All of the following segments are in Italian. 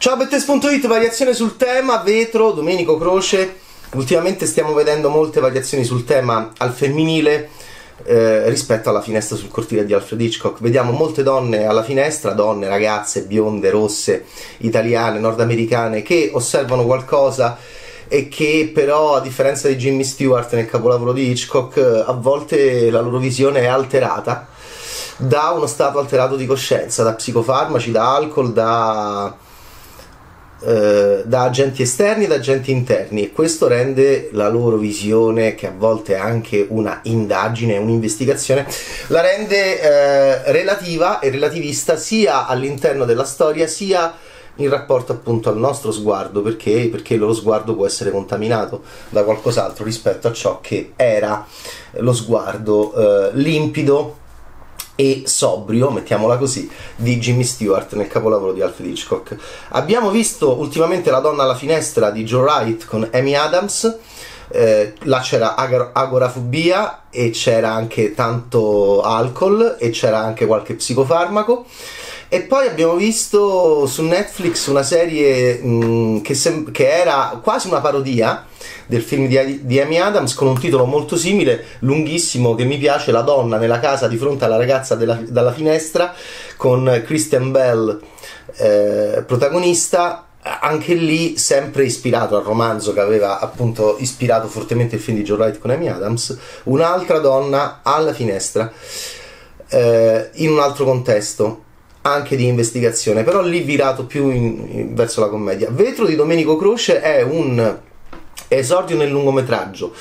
Ciao Bettes.it, variazione sul tema, vetro, Domenico Croce. Ultimamente stiamo vedendo molte variazioni sul tema al femminile eh, rispetto alla finestra sul cortile di Alfred Hitchcock. Vediamo molte donne alla finestra, donne, ragazze, bionde, rosse, italiane, nordamericane, che osservano qualcosa e che però a differenza di Jimmy Stewart nel capolavoro di Hitchcock a volte la loro visione è alterata da uno stato alterato di coscienza, da psicofarmaci, da alcol, da eh, da agenti esterni e da agenti interni. E questo rende la loro visione, che a volte è anche una indagine, un'investigazione, la rende eh, relativa e relativista sia all'interno della storia sia in rapporto appunto al nostro sguardo. Perché, perché loro sguardo può essere contaminato da qualcos'altro rispetto a ciò che era lo sguardo eh, limpido e sobrio, mettiamola così, di Jimmy Stewart nel capolavoro di Alfred Hitchcock. Abbiamo visto ultimamente La donna alla finestra di Joe Wright con Amy Adams. Eh, là c'era agor- agorafobia e c'era anche tanto alcol e c'era anche qualche psicofarmaco. E poi abbiamo visto su Netflix una serie mh, che, sem- che, era quasi una parodia del film di, di Amy Adams con un titolo molto simile, lunghissimo, che mi piace, La donna nella casa di fronte alla ragazza della, dalla finestra, con Christian Bell eh, protagonista, anche lì sempre ispirato al romanzo che aveva appunto ispirato fortemente il film di Joe Wright con Amy Adams, un'altra donna alla finestra eh, in un altro contesto anche di investigazione, però lì virato più in, in, verso la commedia. Vetro di Domenico Croce è un esordio nel lungometraggio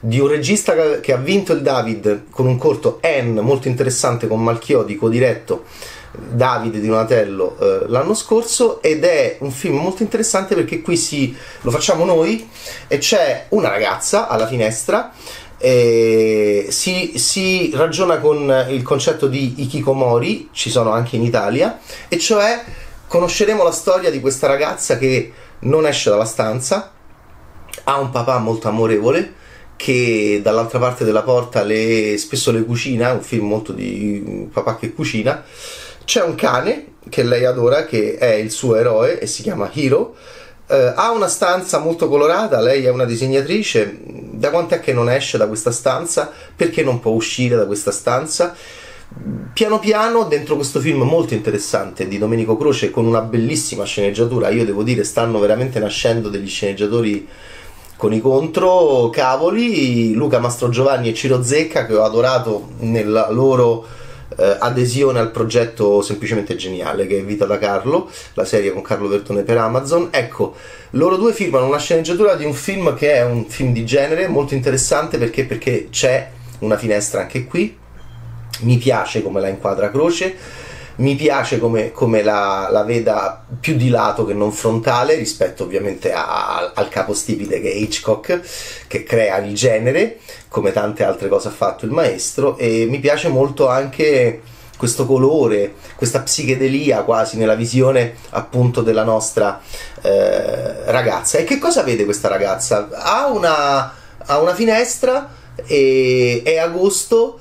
di un regista che ha vinto il David con un corto N molto interessante con Malchiodi, co-diretto Davide di Donatello eh, l'anno scorso ed è un film molto interessante perché qui si, lo facciamo noi e c'è una ragazza alla finestra eh, si, si, ragiona con il concetto di ikikomori, ci sono anche in Italia, e cioè conosceremo la storia di questa ragazza che non esce dalla stanza, ha un papà molto amorevole che dall'altra parte della porta le, spesso le cucina, un film molto di papà che cucina, c'è un cane che lei adora che è il suo eroe e si chiama Hiro Uh, ha una stanza molto colorata, lei è una disegnatrice, da quant'è che non esce da questa stanza? Perché non può uscire da questa stanza? Piano piano, dentro questo film molto interessante di Domenico Croce, con una bellissima sceneggiatura, io devo dire, stanno veramente nascendo degli sceneggiatori con i contro cavoli, Luca Mastrogiovanni e Ciro Zecca, che ho adorato nella loro eh, adesione al progetto semplicemente geniale che è Vita da Carlo, la serie con Carlo Vertone per Amazon. Ecco, loro due firmano una sceneggiatura di un film che è un film di genere molto interessante perché, perché c'è una finestra anche qui. Mi piace come la inquadra Croce mi piace come, come la, la, veda più di lato che non frontale rispetto ovviamente a, al capostipite che è Hitchcock che crea il genere come tante altre cose ha fatto il maestro e mi piace molto anche questo colore, questa psichedelia quasi nella visione appunto della nostra eh, ragazza. E che cosa vede questa ragazza? Ha una, ha una finestra e è agosto